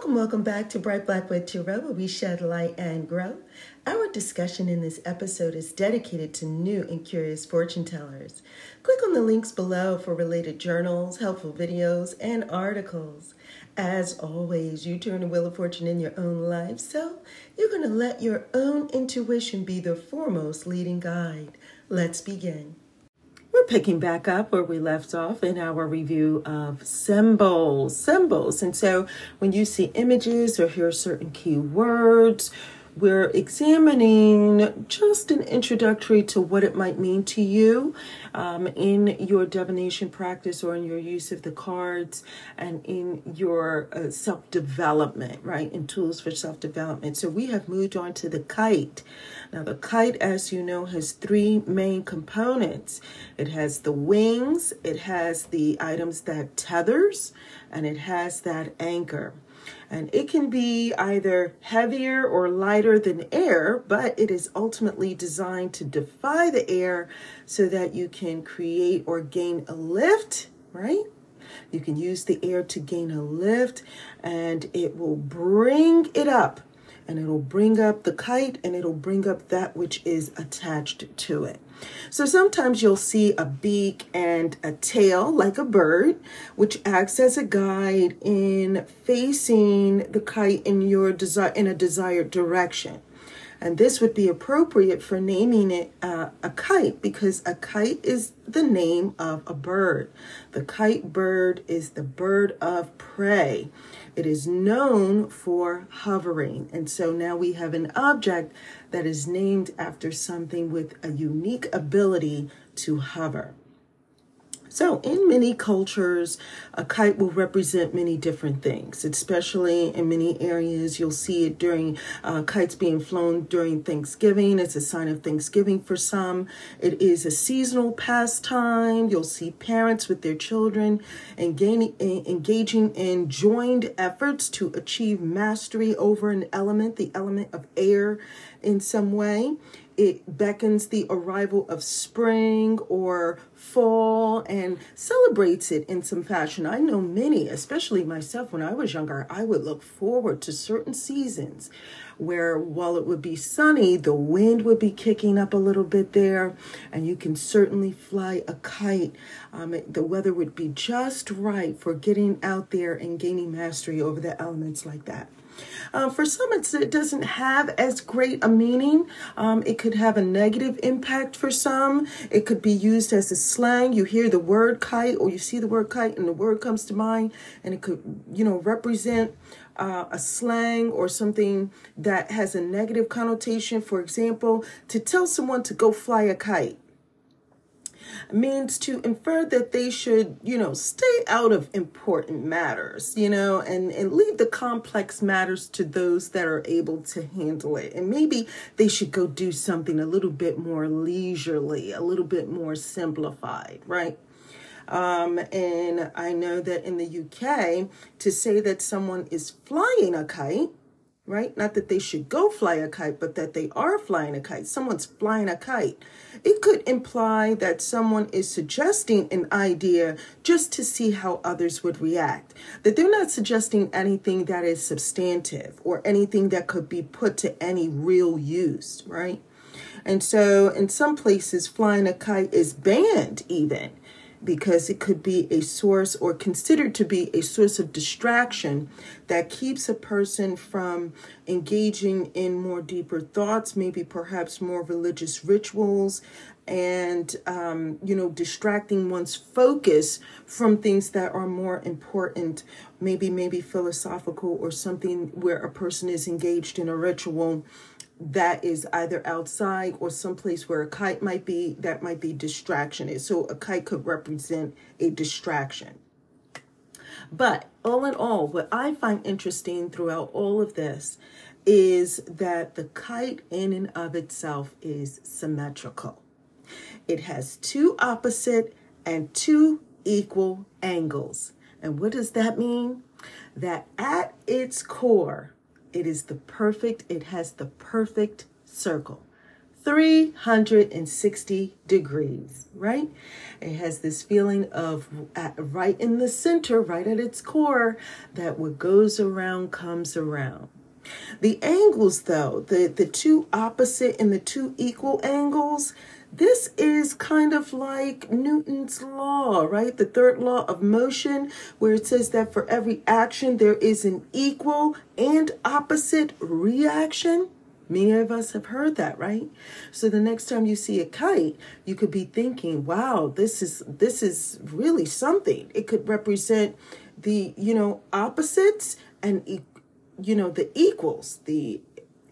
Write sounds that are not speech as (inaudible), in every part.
Welcome, welcome back to Bright Blackwood Tarot, where we shed light and grow. Our discussion in this episode is dedicated to new and curious fortune tellers. Click on the links below for related journals, helpful videos, and articles. As always, you turn the wheel of fortune in your own life, so you're going to let your own intuition be the foremost leading guide. Let's begin. Picking back up where we left off in our review of symbols. Symbols. And so when you see images or hear certain key words, we're examining just an introductory to what it might mean to you um, in your divination practice or in your use of the cards and in your uh, self development, right? And tools for self development. So we have moved on to the kite. Now, the kite, as you know, has three main components it has the wings, it has the items that tethers, and it has that anchor. And it can be either heavier or lighter than air, but it is ultimately designed to defy the air so that you can create or gain a lift, right? You can use the air to gain a lift and it will bring it up and it'll bring up the kite and it'll bring up that which is attached to it. So sometimes you'll see a beak and a tail like a bird, which acts as a guide in facing the kite in your desire in a desired direction. And this would be appropriate for naming it uh, a kite because a kite is the name of a bird. The kite bird is the bird of prey. It is known for hovering. And so now we have an object that is named after something with a unique ability to hover. So, in many cultures, a kite will represent many different things, especially in many areas. You'll see it during uh, kites being flown during Thanksgiving. It's a sign of Thanksgiving for some. It is a seasonal pastime. You'll see parents with their children engaging, engaging in joined efforts to achieve mastery over an element, the element of air, in some way it beckons the arrival of spring or fall and celebrates it in some fashion. I know many, especially myself when I was younger, I would look forward to certain seasons where while it would be sunny, the wind would be kicking up a little bit there, and you can certainly fly a kite. Um, it, the weather would be just right for getting out there and gaining mastery over the elements like that. Uh, for some, it doesn't have as great a meaning. Um, it could have a negative impact for some. It could be used as a slang. You hear the word kite or you see the word kite and the word comes to mind, and it could, you know, represent uh, a slang or something that has a negative connotation. For example, to tell someone to go fly a kite means to infer that they should, you know, stay out of important matters, you know, and, and leave the complex matters to those that are able to handle it. And maybe they should go do something a little bit more leisurely, a little bit more simplified, right? Um, and I know that in the UK, to say that someone is flying a kite right? Not that they should go fly a kite, but that they are flying a kite. Someone's flying a kite. It could imply that someone is suggesting an idea just to see how others would react. That they're not suggesting anything that is substantive or anything that could be put to any real use, right? And so in some places, flying a kite is banned even because it could be a source or considered to be a source of distraction that keeps a person from engaging in more deeper thoughts, maybe perhaps more religious rituals, and um, you know, distracting one's focus from things that are more important, maybe maybe philosophical or something where a person is engaged in a ritual that is either outside or someplace where a kite might be that might be distraction is so a kite could represent a distraction. But all in all what i find interesting throughout all of this is that the kite in and of itself is symmetrical. It has two opposite and two equal angles. And what does that mean? That at its core it is the perfect, it has the perfect circle. 360 degrees, right? It has this feeling of at, right in the center, right at its core, that what goes around comes around. The angles, though, the, the two opposite and the two equal angles, this is kind of like Newton's law, right? The third law of motion, where it says that for every action there is an equal and opposite reaction. Many of us have heard that, right? So the next time you see a kite, you could be thinking, "Wow, this is this is really something." It could represent the, you know, opposites and you know, the equals, the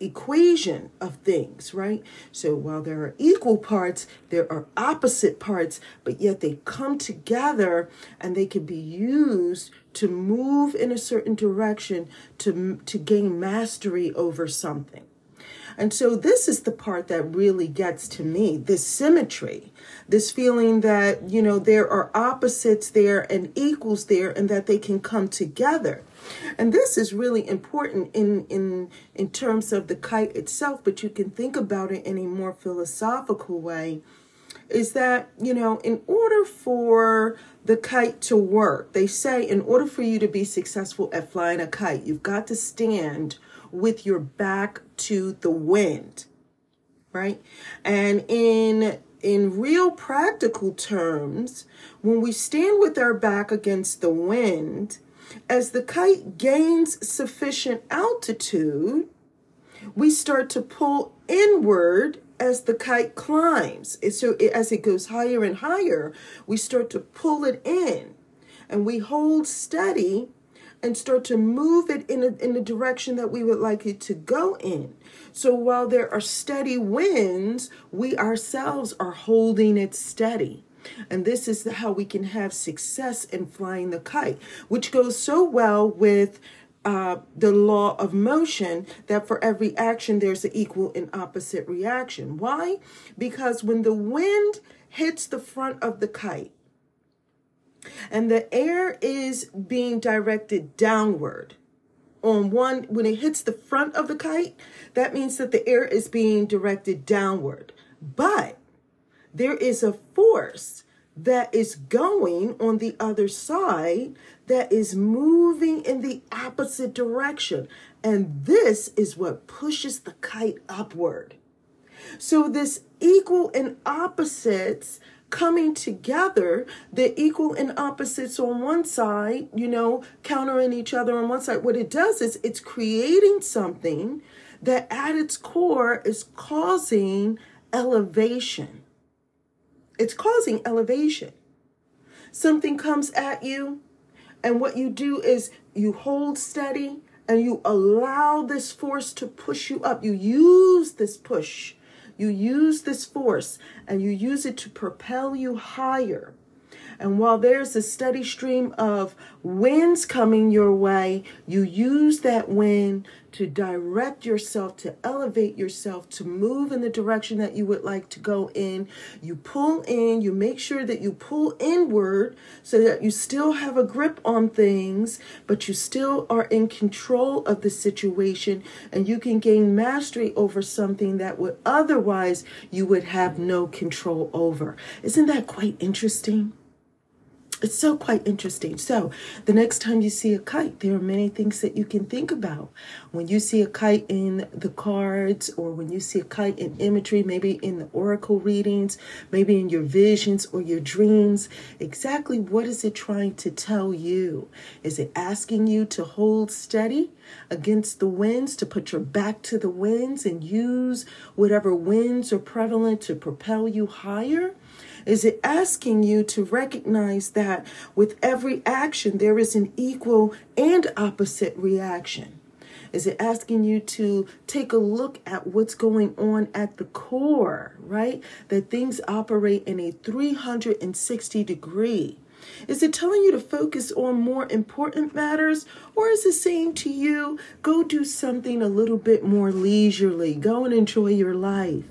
equation of things, right? So while there are equal parts, there are opposite parts, but yet they come together and they can be used to move in a certain direction to to gain mastery over something. And so this is the part that really gets to me this symmetry, this feeling that, you know, there are opposites there and equals there and that they can come together. And this is really important in, in, in terms of the kite itself, but you can think about it in a more philosophical way is that, you know, in order for the kite to work, they say in order for you to be successful at flying a kite, you've got to stand with your back to the wind, right? And in in real practical terms, when we stand with our back against the wind, as the kite gains sufficient altitude, we start to pull inward as the kite climbs. So as it goes higher and higher, we start to pull it in and we hold steady and start to move it in, a, in the direction that we would like it to go in. So while there are steady winds, we ourselves are holding it steady. And this is how we can have success in flying the kite, which goes so well with uh, the law of motion that for every action there's an equal and opposite reaction. Why? Because when the wind hits the front of the kite, and the air is being directed downward. On one when it hits the front of the kite that means that the air is being directed downward. But there is a force that is going on the other side that is moving in the opposite direction. And this is what pushes the kite upward. So this equal and opposites coming together, the equal and opposites on one side, you know, countering each other on one side. What it does is it's creating something that at its core is causing elevation. It's causing elevation. Something comes at you, and what you do is you hold steady and you allow this force to push you up. You use this push you use this force and you use it to propel you higher. And while there's a steady stream of winds coming your way, you use that wind to direct yourself, to elevate yourself, to move in the direction that you would like to go in. You pull in, you make sure that you pull inward so that you still have a grip on things, but you still are in control of the situation and you can gain mastery over something that would otherwise you would have no control over. Isn't that quite interesting? It's so quite interesting. So, the next time you see a kite, there are many things that you can think about. When you see a kite in the cards, or when you see a kite in imagery, maybe in the oracle readings, maybe in your visions or your dreams, exactly what is it trying to tell you? Is it asking you to hold steady against the winds, to put your back to the winds and use whatever winds are prevalent to propel you higher? Is it asking you to recognize that with every action there is an equal and opposite reaction? Is it asking you to take a look at what's going on at the core, right? That things operate in a 360 degree. Is it telling you to focus on more important matters? Or is it saying to you, go do something a little bit more leisurely? Go and enjoy your life?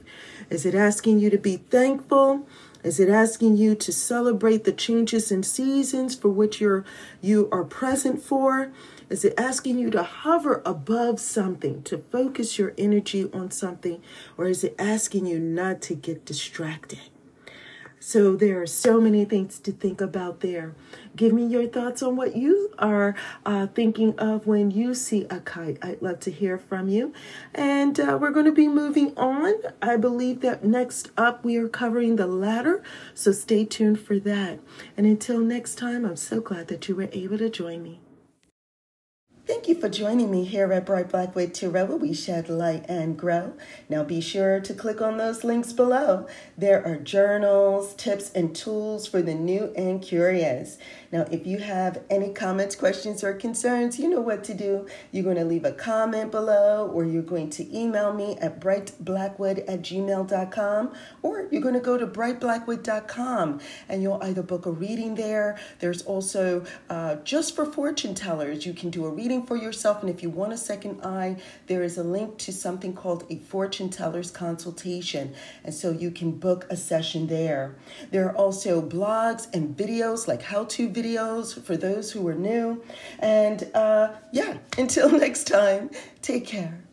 Is it asking you to be thankful? Is it asking you to celebrate the changes in seasons for which you're you are present for? Is it asking you to hover above something, to focus your energy on something, or is it asking you not to get distracted? So there are so many things to think about there. Give me your thoughts on what you are uh, thinking of when you see a kite. I'd love to hear from you. And uh, we're going to be moving on. I believe that next up we are covering the ladder. So stay tuned for that. And until next time, I'm so glad that you were able to join me. Thank you for joining me here at Bright Blackwood Tarot, where we shed light and grow. Now be sure to click on those links below. There are journals, tips, and tools for the new and curious. Now, if you have any comments, questions, or concerns, you know what to do. You're going to leave a comment below, or you're going to email me at brightblackwood at gmail.com, or you're going to go to brightblackwood.com and you'll either book a reading there. There's also uh, just for fortune tellers, you can do a reading for yourself. And if you want a second eye, there is a link to something called a fortune teller's consultation. And so you can book a session there. There are also blogs and videos like how to videos for those who are new. And uh, yeah, (laughs) until next time, take care.